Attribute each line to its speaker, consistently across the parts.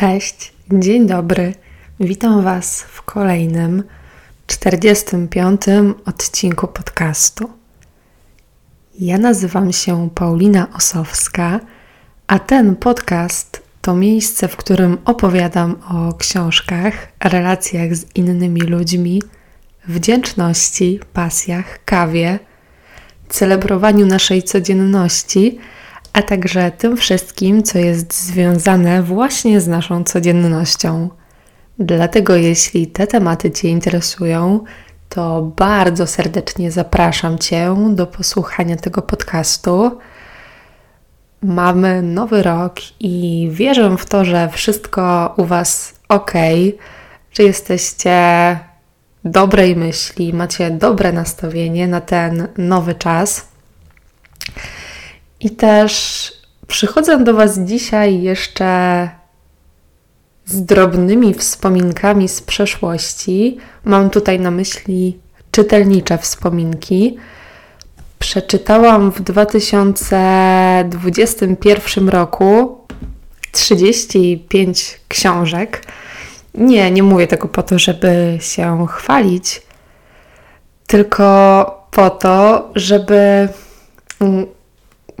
Speaker 1: Cześć, dzień dobry. Witam Was w kolejnym 45. odcinku podcastu. Ja nazywam się Paulina Osowska, a ten podcast to miejsce, w którym opowiadam o książkach, relacjach z innymi ludźmi, wdzięczności, pasjach, kawie, celebrowaniu naszej codzienności a także tym wszystkim, co jest związane właśnie z naszą codziennością. Dlatego, jeśli te tematy Cię interesują, to bardzo serdecznie zapraszam Cię do posłuchania tego podcastu. Mamy nowy rok i wierzę w to, że wszystko u Was ok, że jesteście dobrej myśli, macie dobre nastawienie na ten nowy czas. I też przychodzę do Was dzisiaj jeszcze z drobnymi wspominkami z przeszłości. Mam tutaj na myśli czytelnicze wspominki. Przeczytałam w 2021 roku 35 książek. Nie, nie mówię tego po to, żeby się chwalić, tylko po to, żeby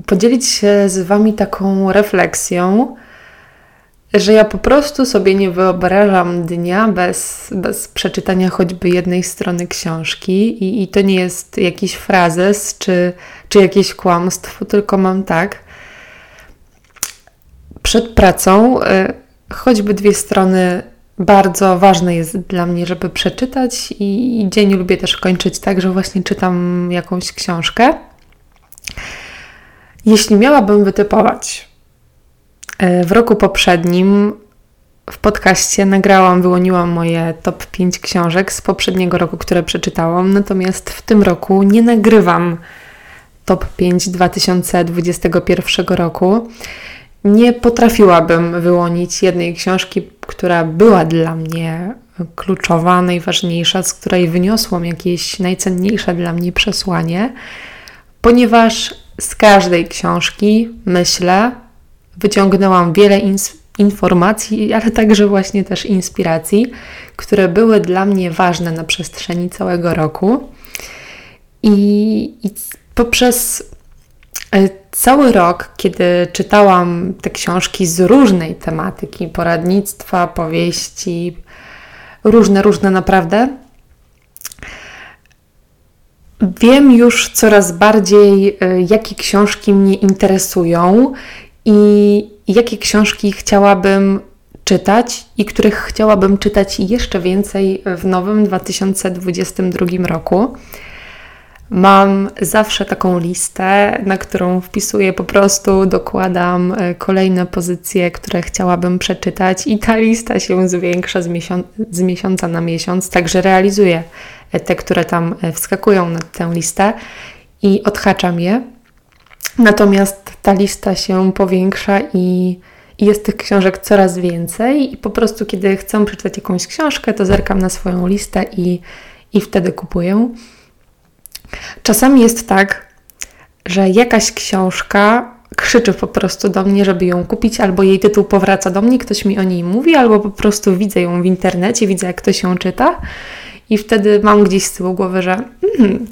Speaker 1: podzielić się z Wami taką refleksją, że ja po prostu sobie nie wyobrażam dnia bez, bez przeczytania choćby jednej strony książki i, i to nie jest jakiś frazes czy, czy jakieś kłamstwo, tylko mam tak. Przed pracą y, choćby dwie strony bardzo ważne jest dla mnie, żeby przeczytać i, i dzień lubię też kończyć tak, że właśnie czytam jakąś książkę. Jeśli miałabym wytypować, e, w roku poprzednim w podcaście nagrałam, wyłoniłam moje top 5 książek z poprzedniego roku, które przeczytałam, natomiast w tym roku nie nagrywam top 5 2021 roku. Nie potrafiłabym wyłonić jednej książki, która była dla mnie kluczowa, najważniejsza, z której wyniosłam jakieś najcenniejsze dla mnie przesłanie, ponieważ z każdej książki, myślę, wyciągnęłam wiele informacji, ale także właśnie też inspiracji, które były dla mnie ważne na przestrzeni całego roku. I, i poprzez e, cały rok, kiedy czytałam te książki z różnej tematyki, poradnictwa, powieści, różne, różne naprawdę, Wiem już coraz bardziej, e, jakie książki mnie interesują i jakie książki chciałabym czytać i których chciałabym czytać jeszcze więcej w nowym 2022 roku. Mam zawsze taką listę, na którą wpisuję po prostu, dokładam e, kolejne pozycje, które chciałabym przeczytać, i ta lista się zwiększa z, miesiąc, z miesiąca na miesiąc, także realizuję te, które tam e, wskakują na tę listę i odhaczam je. Natomiast ta lista się powiększa i, i jest tych książek coraz więcej, i po prostu, kiedy chcę przeczytać jakąś książkę, to zerkam na swoją listę i, i wtedy kupuję. Czasami jest tak, że jakaś książka krzyczy po prostu do mnie, żeby ją kupić, albo jej tytuł powraca do mnie, ktoś mi o niej mówi, albo po prostu widzę ją w internecie, widzę jak ktoś ją czyta i wtedy mam gdzieś z tyłu głowy, że hmm,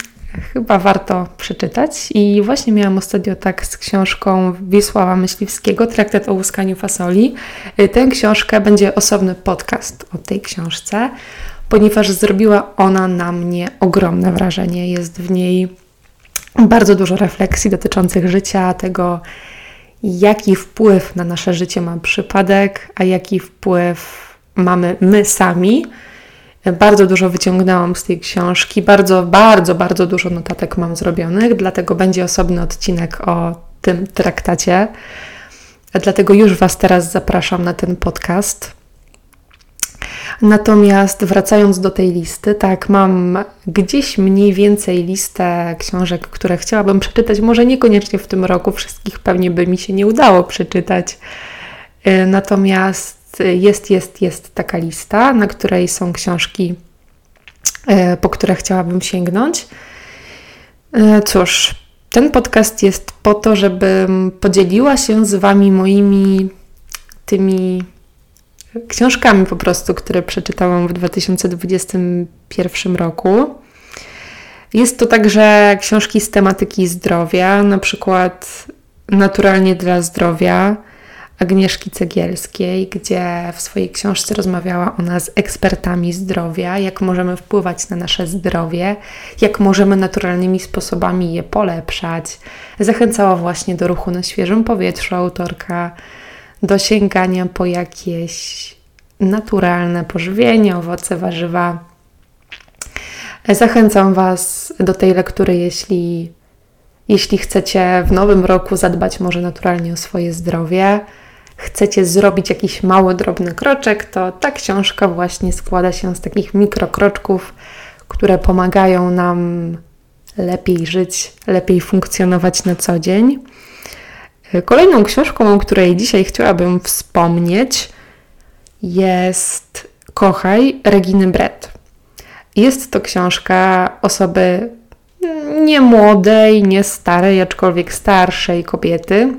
Speaker 1: chyba warto przeczytać. I właśnie miałam ostatnio tak z książką Wiesława Myśliwskiego, Traktat o łuskaniu fasoli. Y, tę książkę będzie osobny podcast o tej książce, ponieważ zrobiła ona na mnie ogromne wrażenie. Jest w niej bardzo dużo refleksji dotyczących życia, tego, jaki wpływ na nasze życie ma przypadek, a jaki wpływ mamy my sami bardzo dużo wyciągnęłam z tej książki, bardzo, bardzo, bardzo dużo notatek mam zrobionych, dlatego będzie osobny odcinek o tym traktacie. Dlatego już Was teraz zapraszam na ten podcast. Natomiast wracając do tej listy, tak, mam gdzieś mniej więcej listę książek, które chciałabym przeczytać. Może niekoniecznie w tym roku, wszystkich pewnie by mi się nie udało przeczytać. Y, natomiast jest, jest, jest taka lista, na której są książki, e, po które chciałabym sięgnąć. E, cóż, ten podcast jest po to, żebym podzieliła się z Wami moimi tymi książkami po prostu, które przeczytałam w 2021 roku. Jest to także książki z tematyki zdrowia, na przykład Naturalnie dla zdrowia Agnieszki Cegielskiej, gdzie w swojej książce rozmawiała ona z ekspertami zdrowia, jak możemy wpływać na nasze zdrowie, jak możemy naturalnymi sposobami je polepszać. Zachęcała właśnie do ruchu na świeżym powietrzu autorka, do sięgania po jakieś naturalne pożywienie, owoce, warzywa. Zachęcam Was do tej lektury, jeśli, jeśli chcecie w nowym roku zadbać może naturalnie o swoje zdrowie, chcecie zrobić jakiś mały, drobny kroczek, to ta książka właśnie składa się z takich mikrokroczków, które pomagają nam lepiej żyć, lepiej funkcjonować na co dzień. Kolejną książką, o której dzisiaj chciałabym wspomnieć, jest Kochaj Reginy Brett. Jest to książka osoby nie młodej, nie starej, aczkolwiek starszej kobiety,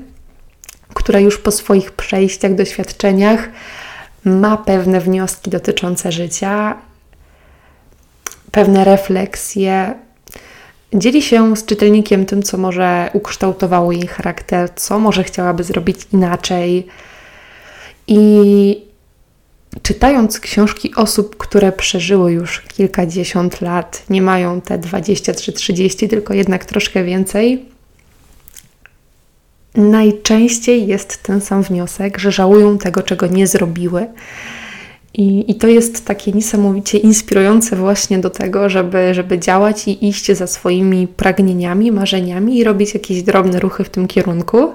Speaker 1: która już po swoich przejściach, doświadczeniach ma pewne wnioski dotyczące życia, pewne refleksje. Dzieli się z czytelnikiem tym, co może ukształtowało jej charakter, co może chciałaby zrobić inaczej. I czytając książki osób, które przeżyły już kilkadziesiąt lat, nie mają te 23-30, tylko jednak troszkę więcej, najczęściej jest ten sam wniosek, że żałują tego, czego nie zrobiły. I, I to jest takie niesamowicie inspirujące właśnie do tego, żeby, żeby działać i iść za swoimi pragnieniami, marzeniami i robić jakieś drobne ruchy w tym kierunku,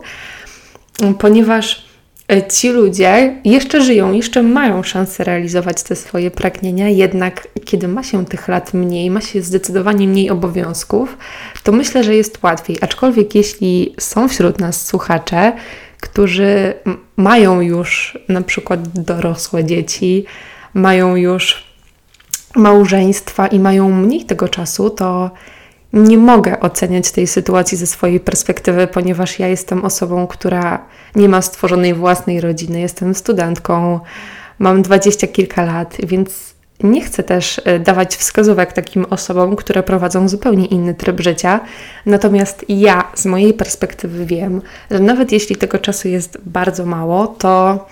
Speaker 1: ponieważ E, ci ludzie jeszcze żyją, jeszcze mają szansę realizować te swoje pragnienia, jednak kiedy ma się tych lat mniej, ma się zdecydowanie mniej obowiązków, to myślę, że jest łatwiej. Aczkolwiek jeśli są wśród nas słuchacze, którzy mają już na przykład dorosłe dzieci, mają już małżeństwa i mają mniej tego czasu, to nie mogę oceniać tej sytuacji ze swojej perspektywy, ponieważ ja jestem osobą, która nie ma stworzonej własnej rodziny, jestem studentką, mam dwadzieścia kilka lat, więc nie chcę też e, dawać wskazówek takim osobom, które prowadzą zupełnie inny tryb życia. Natomiast ja z mojej perspektywy wiem, że nawet jeśli tego czasu jest bardzo mało, to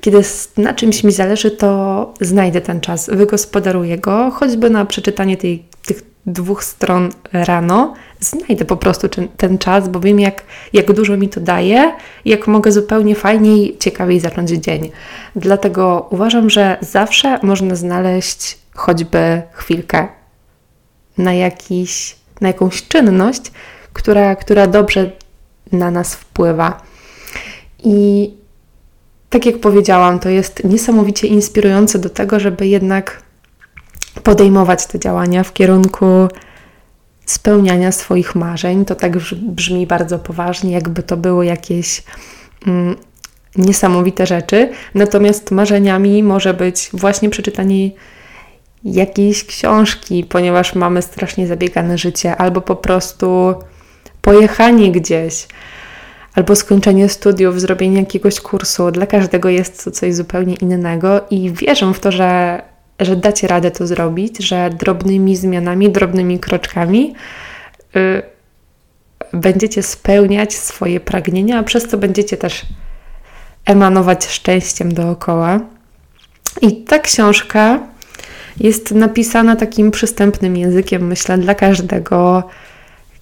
Speaker 1: kiedy na czymś mi zależy, to znajdę ten czas, wygospodaruję go, choćby na przeczytanie tej, tych dwóch stron rano, znajdę po prostu ten, czas, bo wiem, jak, jak dużo mi to daje, jak mogę zupełnie fajniej, ciekawiej zacząć dzień. Dlatego uważam, że zawsze można znaleźć choćby chwilkę na, jakiś, na jakąś czynność, która, która dobrze na nas wpływa. I tak jak powiedziałam, to jest niesamowicie inspirujące do tego, żeby jednak podejmować te działania w kierunku spełniania swoich marzeń. To tak brzmi bardzo poważnie, jakby to były jakieś mm, niesamowite rzeczy. Natomiast marzeniami może być właśnie przeczytanie jakiejś książki, ponieważ mamy strasznie zabiegane życie, albo po prostu pojechanie gdzieś, albo skończenie studiów, zrobienie jakiegoś kursu. Dla każdego jest to coś zupełnie innego i wierzę w to, że że dacie radę to zrobić, że drobnymi zmianami, drobnymi kroczkami y, będziecie spełniać swoje pragnienia, a przez to będziecie też emanować szczęściem dookoła. I ta książka jest napisana takim przystępnym językiem, myślę, dla każdego.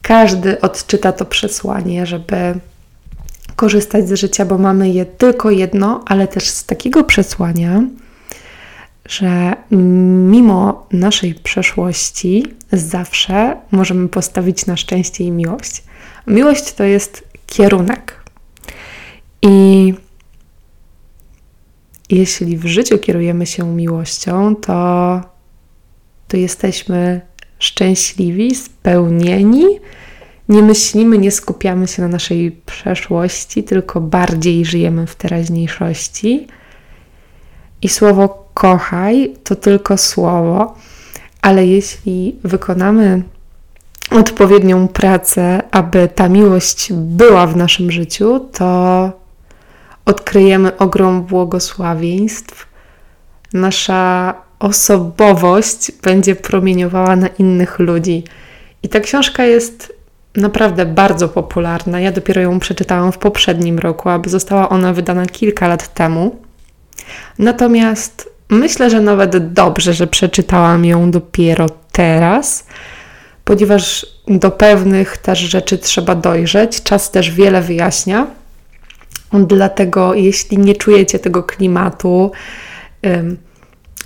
Speaker 1: Każdy odczyta to przesłanie, żeby korzystać z życia, bo mamy je tylko jedno, ale też z takiego przesłania, że mimo naszej przeszłości zawsze możemy postawić na szczęście i miłość. Miłość to jest kierunek. I jeśli w życiu kierujemy się miłością, to, to jesteśmy szczęśliwi, spełnieni. Nie myślimy, nie skupiamy się na naszej przeszłości, tylko bardziej żyjemy w teraźniejszości. I słowo kochaj to tylko słowo, ale jeśli wykonamy odpowiednią pracę, aby ta miłość była w naszym życiu, to odkryjemy ogrom błogosławieństw, nasza osobowość będzie promieniowała na innych ludzi. I ta książka jest naprawdę bardzo popularna. Ja dopiero ją przeczytałam w poprzednim roku, aby została ona wydana kilka lat temu. Natomiast myślę, że nawet dobrze, że przeczytałam ją dopiero teraz, ponieważ do pewnych też rzeczy trzeba dojrzeć. Czas też wiele wyjaśnia. Dlatego, jeśli nie czujecie tego klimatu,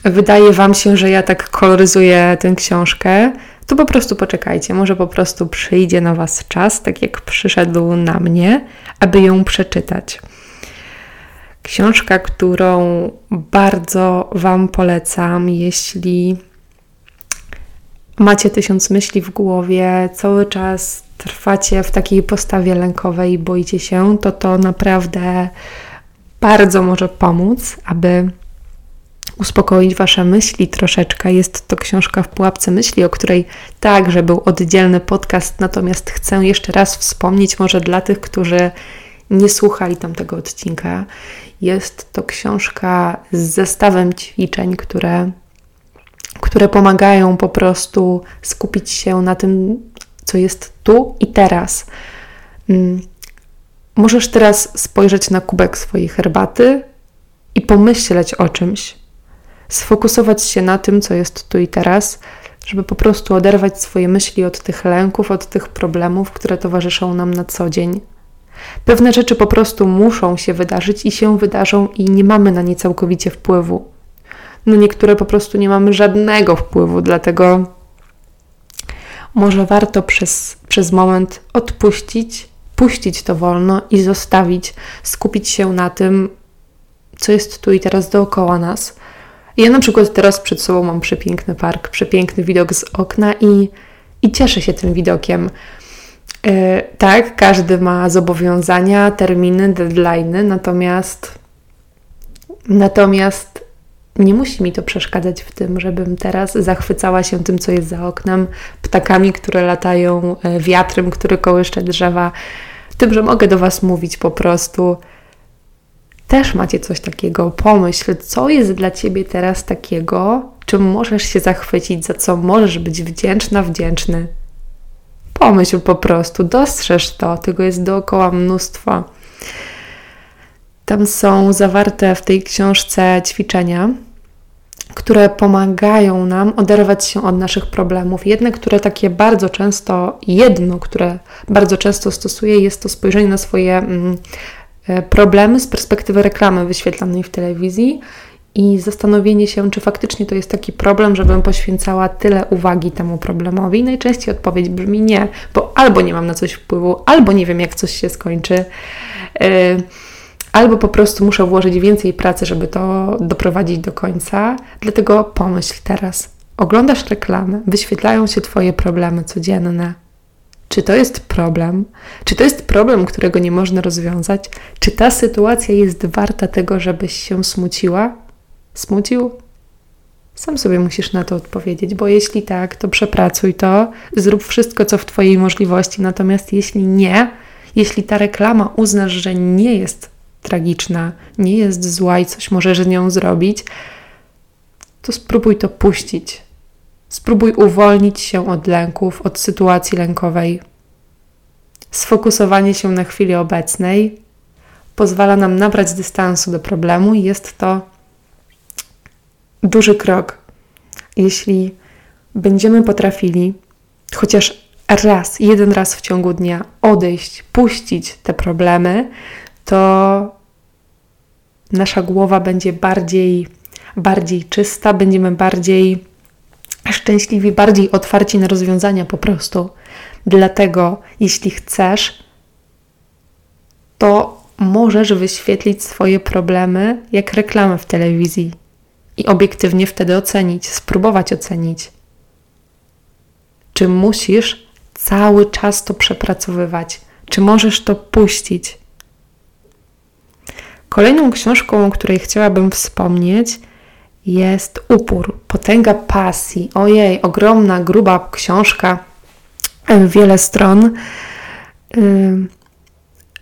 Speaker 1: wydaje Wam się, że ja tak koloryzuję tę książkę, to po prostu poczekajcie. Może po prostu przyjdzie na Was czas, tak jak przyszedł na mnie, aby ją przeczytać. Książka, którą bardzo Wam polecam, jeśli macie tysiąc myśli w głowie, cały czas trwacie w takiej postawie lękowej i boicie się, to to naprawdę bardzo może pomóc, aby uspokoić Wasze myśli troszeczkę. Jest to książka w pułapce myśli, o której także był oddzielny podcast, natomiast chcę jeszcze raz wspomnieć, może dla tych, którzy nie słuchali tamtego odcinka. Jest to książka z zestawem ćwiczeń, które, które pomagają po prostu skupić się na tym, co jest tu i teraz. Mm. Możesz teraz spojrzeć na kubek swojej herbaty i pomyśleć o czymś. Sfokusować się na tym, co jest tu i teraz, żeby po prostu oderwać swoje myśli od tych lęków, od tych problemów, które towarzyszą nam na co dzień. Pewne rzeczy po prostu muszą się wydarzyć i się wydarzą, i nie mamy na nie całkowicie wpływu. No niektóre po prostu nie mamy żadnego wpływu, dlatego może warto przez, przez moment odpuścić, puścić to wolno i zostawić, skupić się na tym, co jest tu i teraz dookoła nas. Ja na przykład teraz przed sobą mam przepiękny park, przepiękny widok z okna i, i cieszę się tym widokiem. Yy, tak, każdy ma zobowiązania, terminy, deadlines, natomiast natomiast nie musi mi to przeszkadzać w tym, żebym teraz zachwycała się tym, co jest za oknem, ptakami, które latają, e, wiatrem, który kołyszcze drzewa, tym, że mogę do Was mówić po prostu. Też macie coś takiego. Pomyśl, co jest dla Ciebie teraz takiego, czym możesz się zachwycić, za co możesz być wdzięczna, wdzięczny. Pomyśl po prostu, dostrzeż to, tego jest dookoła mnóstwo. Tam są zawarte w tej książce ćwiczenia, które pomagają nam oderwać się od naszych problemów. Jedne, które takie bardzo często, jedno, które bardzo często stosuję, jest to spojrzenie na swoje mm, e, problemy z perspektywy reklamy wyświetlanej w telewizji i zastanowienie się, czy faktycznie to jest taki problem, żebym poświęcała tyle uwagi temu problemowi. Najczęściej odpowiedź brzmi nie, bo albo nie mam na coś wpływu, albo nie wiem, jak coś się skończy. Yy, albo po prostu muszę włożyć więcej pracy, żeby to doprowadzić do końca. Dlatego pomyśl teraz. Oglądasz reklamy, wyświetlają się Twoje problemy codzienne. Czy to jest problem? Czy to jest problem, którego nie można rozwiązać? Czy ta sytuacja jest warta tego, żebyś się smuciła? Smucił? Sam sobie musisz na to odpowiedzieć, bo jeśli tak, to przepracuj to, zrób wszystko, co w Twojej możliwości. Natomiast jeśli nie, jeśli ta reklama uznasz, że nie jest tragiczna, nie jest zła i coś możesz z nią zrobić, to spróbuj to puścić. Spróbuj uwolnić się od lęków, od sytuacji lękowej. Sfokusowanie się na chwili obecnej pozwala nam nabrać dystansu do problemu i jest to duży krok. Jeśli będziemy potrafili chociaż raz, jeden raz w ciągu dnia odejść, puścić te problemy, to nasza głowa będzie bardziej, bardziej czysta, będziemy bardziej szczęśliwi, bardziej otwarci na rozwiązania po prostu. Dlatego, jeśli chcesz, to możesz wyświetlić swoje problemy jak reklamę w telewizji i obiektywnie wtedy ocenić, spróbować ocenić. Czy musisz cały czas to przepracowywać? Czy możesz to puścić? Kolejną książką, o której chciałabym wspomnieć, jest Upór, Potęga Pasji. Ojej, ogromna, gruba książka, wiele stron.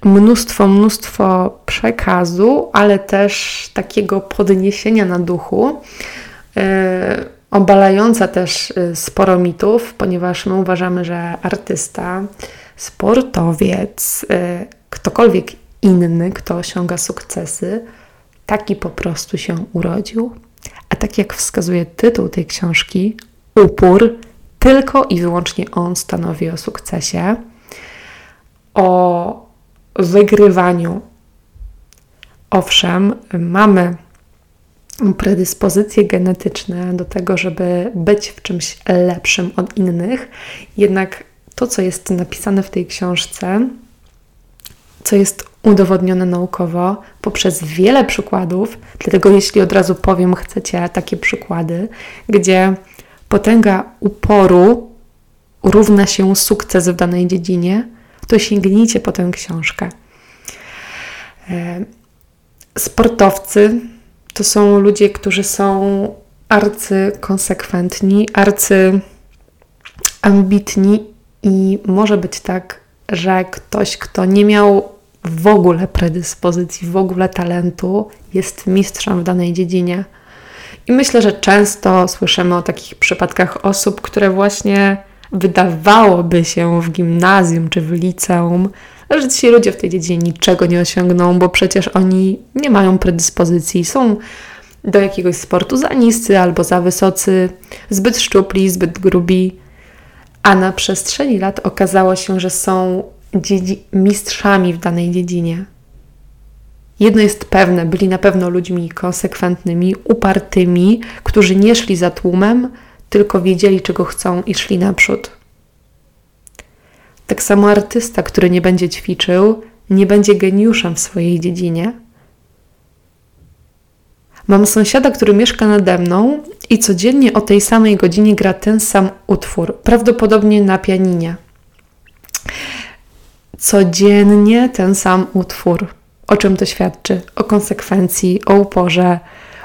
Speaker 1: Mnóstwo, mnóstwo przekazu, ale też takiego podniesienia na duchu. Yy, obalająca też yy, sporo mitów, ponieważ my uważamy, że artysta, sportowiec, yy, ktokolwiek inny, kto osiąga sukcesy, taki po prostu się urodził. A tak jak wskazuje tytuł tej książki, upór, tylko i wyłącznie on stanowi o sukcesie, o wygrywaniu. Owszem, mamy predyspozycje genetyczne do tego, żeby być w czymś lepszym od innych, jednak to, co jest napisane w tej książce, co jest udowodnione naukowo poprzez wiele przykładów, dlatego jeśli od razu powiem, chcecie takie przykłady, gdzie potęga uporu równa się sukces w danej dziedzinie, to sięgnijcie po tę książkę. E, sportowcy to są ludzie, którzy są arcy konsekwentni, arcy ambitni i może być tak, że ktoś, kto nie miał w ogóle predyspozycji, w ogóle talentu, jest mistrzem w danej dziedzinie. I myślę, że często słyszymy o takich przypadkach osób, które właśnie wydawałoby się w gimnazjum czy w liceum, że ci ludzie w tej dziedzinie niczego nie osiągną, bo przecież oni nie mają predyspozycji, są do jakiegoś sportu za niscy albo za wysocy, zbyt szczupli, zbyt grubi. A na przestrzeni lat okazało się, że są mistrzami w danej dziedzinie. Jedno jest pewne, byli na pewno ludźmi konsekwentnymi, upartymi, którzy nie szli za tłumem, tylko wiedzieli, czego chcą i szli naprzód. Tak samo artysta, który nie będzie ćwiczył, nie będzie geniuszem w swojej dziedzinie. Mam sąsiada, który mieszka nade mną i codziennie o tej samej godzinie gra ten sam utwór, prawdopodobnie na pianinie. Codziennie ten sam utwór. O czym to świadczy? O konsekwencji, o uporze,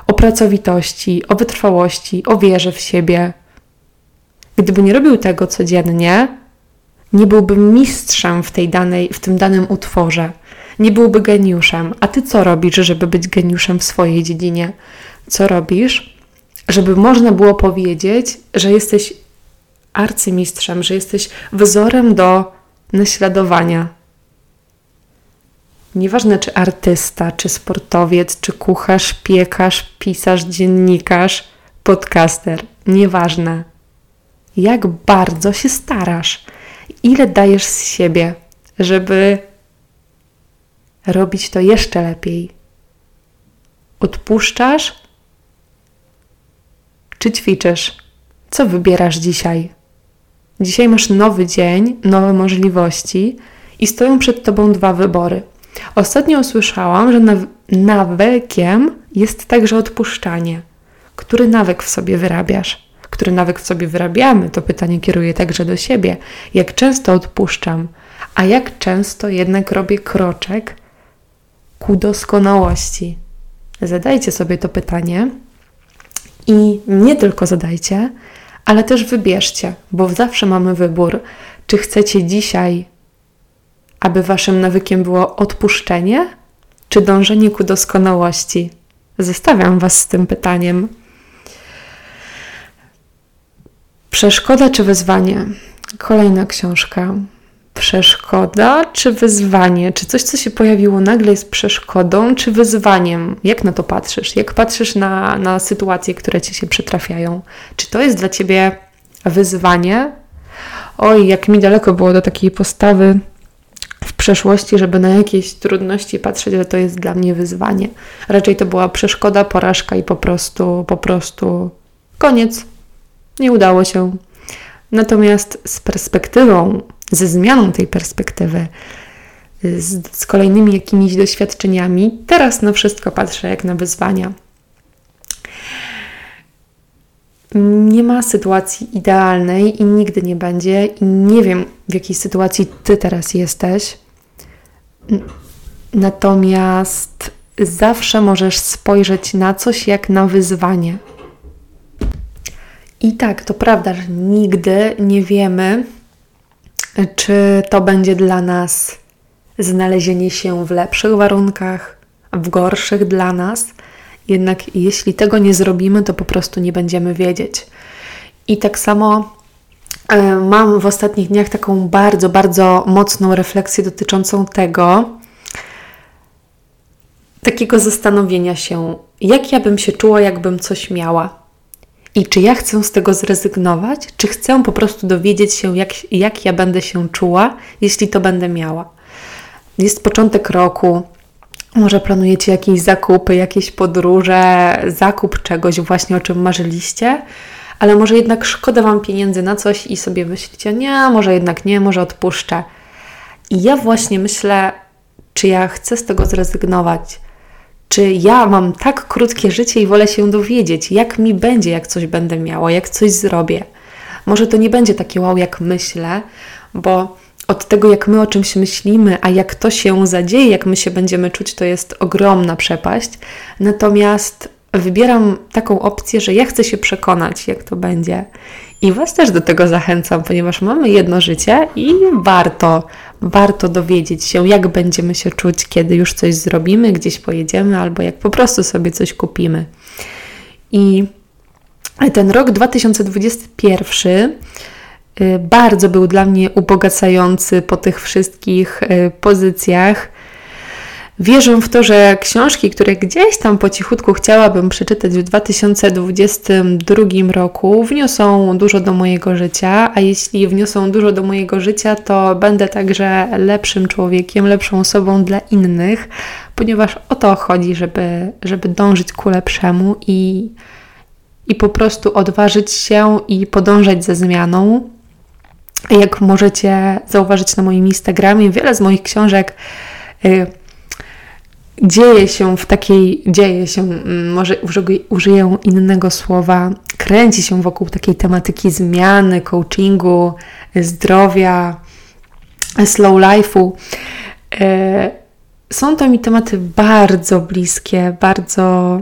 Speaker 1: o pracowitości, o wytrwałości, o wierze w siebie. Gdyby nie robił tego codziennie, nie byłby mistrzem w, tej danej, w tym danym utworze, nie byłby geniuszem. A ty co robisz, żeby być geniuszem w swojej dziedzinie? Co robisz, żeby można było powiedzieć, że jesteś arcymistrzem, że jesteś wzorem do naśladowania? Nieważne czy artysta, czy sportowiec, czy kucharz, piekarz, pisarz, dziennikarz, podcaster, nieważne. Jak bardzo się starasz, ile dajesz z siebie, żeby robić to jeszcze lepiej. Odpuszczasz czy ćwiczysz? Co wybierasz dzisiaj? Dzisiaj masz nowy dzień, nowe możliwości i stoją przed tobą dwa wybory – Ostatnio usłyszałam, że nawykiem jest także odpuszczanie. Który nawyk w sobie wyrabiasz? Który nawyk w sobie wyrabiamy? To pytanie kieruję także do siebie. Jak często odpuszczam, a jak często jednak robię kroczek ku doskonałości? Zadajcie sobie to pytanie i nie tylko zadajcie, ale też wybierzcie, bo zawsze mamy wybór, czy chcecie dzisiaj aby waszym nawykiem było odpuszczenie czy dążenie ku doskonałości? Zostawiam was z tym pytaniem. Przeszkoda czy wyzwanie? Kolejna książka. Przeszkoda czy wyzwanie? Czy coś, co się pojawiło nagle, jest przeszkodą czy wyzwaniem? Jak na to patrzysz? Jak patrzysz na, na sytuacje, które ci się przytrafiają? Czy to jest dla ciebie wyzwanie? Oj, jak mi daleko było do takiej postawy przeszłości, żeby na jakieś trudności patrzeć, że to jest dla mnie wyzwanie. Raczej to była przeszkoda, porażka i po prostu, po prostu koniec. Nie udało się. Natomiast z perspektywą, ze zmianą tej perspektywy, z, z kolejnymi jakimiś doświadczeniami, teraz na wszystko patrzę jak na wyzwania. Nie ma sytuacji idealnej i nigdy nie będzie, i nie wiem, w jakiej sytuacji ty teraz jesteś. Natomiast zawsze możesz spojrzeć na coś jak na wyzwanie. I tak, to prawda, że nigdy nie wiemy, czy to będzie dla nas znalezienie się w lepszych warunkach, w gorszych dla nas. Jednak jeśli tego nie zrobimy, to po prostu nie będziemy wiedzieć. I tak samo mam w ostatnich dniach taką bardzo, bardzo mocną refleksję dotyczącą tego, takiego zastanowienia się, jak ja bym się czuła, jakbym coś miała. I czy ja chcę z tego zrezygnować, czy chcę po prostu dowiedzieć się, jak, jak ja będę się czuła, jeśli to będę miała. Jest początek roku, może planujecie jakieś zakupy, jakieś podróże, zakup czegoś właśnie, o czym marzyliście, ale może jednak szkoda Wam pieniędzy na coś i sobie myślicie, nie, może jednak nie, może odpuszczę. I ja właśnie myślę, czy ja chcę z tego zrezygnować, czy ja mam tak krótkie życie i wolę się dowiedzieć, jak mi będzie, jak coś będę miała, jak coś zrobię. Może to nie będzie takie wow, jak myślę, bo od tego, jak my o czymś myślimy, a jak to się zadzieje, jak my się będziemy czuć, to jest ogromna przepaść. Natomiast wybieram taką opcję, że ja chcę się przekonać, jak to będzie. I Was też do tego zachęcam, ponieważ mamy jedno życie i warto, warto dowiedzieć się, jak będziemy się czuć, kiedy już coś zrobimy, gdzieś pojedziemy, albo jak po prostu sobie coś kupimy. I ten rok 2021 y, bardzo był dla mnie ubogacający po tych wszystkich y, pozycjach Wierzę w to, że książki, które gdzieś tam po cichutku chciałabym przeczytać w 2022 roku, wniosą dużo do mojego życia, a jeśli wniosą dużo do mojego życia, to będę także lepszym człowiekiem, lepszą osobą dla innych, ponieważ o to chodzi, żeby, żeby dążyć ku lepszemu i, i po prostu odważyć się i podążać ze zmianą. Jak możecie zauważyć na moim Instagramie, wiele z moich książek. Yy, dzieje się w takiej, dzieje się, mm, może użyję innego słowa, kręci się wokół takiej tematyki zmiany, coachingu, zdrowia, slow life'u. E, są to mi tematy bardzo bliskie, bardzo,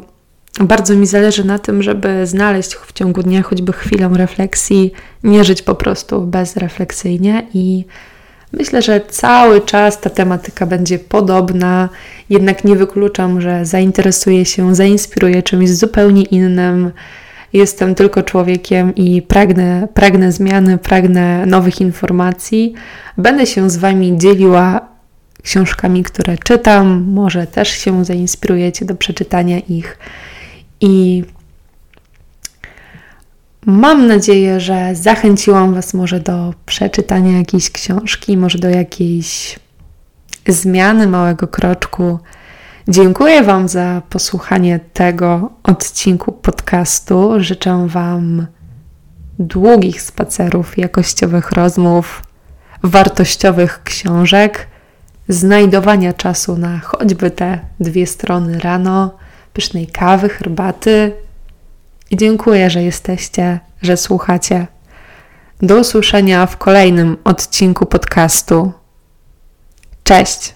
Speaker 1: bardzo mi zależy na tym, żeby znaleźć w ciągu dnia choćby chwilę refleksji, nie żyć po prostu bezrefleksyjnie i Myślę, że cały czas ta tematyka będzie podobna, jednak nie wykluczam, że zainteresuję się, zainspiruję czymś zupełnie innym. Jestem tylko człowiekiem i pragnę, pragnę zmiany, pragnę nowych informacji. Będę się z Wami dzieliła książkami, które czytam. Może też się zainspirujecie do przeczytania ich. I Mam nadzieję, że zachęciłam Was może do przeczytania jakiejś książki, może do jakiejś zmiany małego kroczku. Dziękuję Wam za posłuchanie tego odcinku podcastu. Życzę Wam długich spacerów, jakościowych rozmów, wartościowych książek, znajdowania czasu na choćby te dwie strony rano, pysznej kawy, herbaty, i dziękuję, że jesteście, że słuchacie. Do usłyszenia w kolejnym odcinku podcastu. Cześć!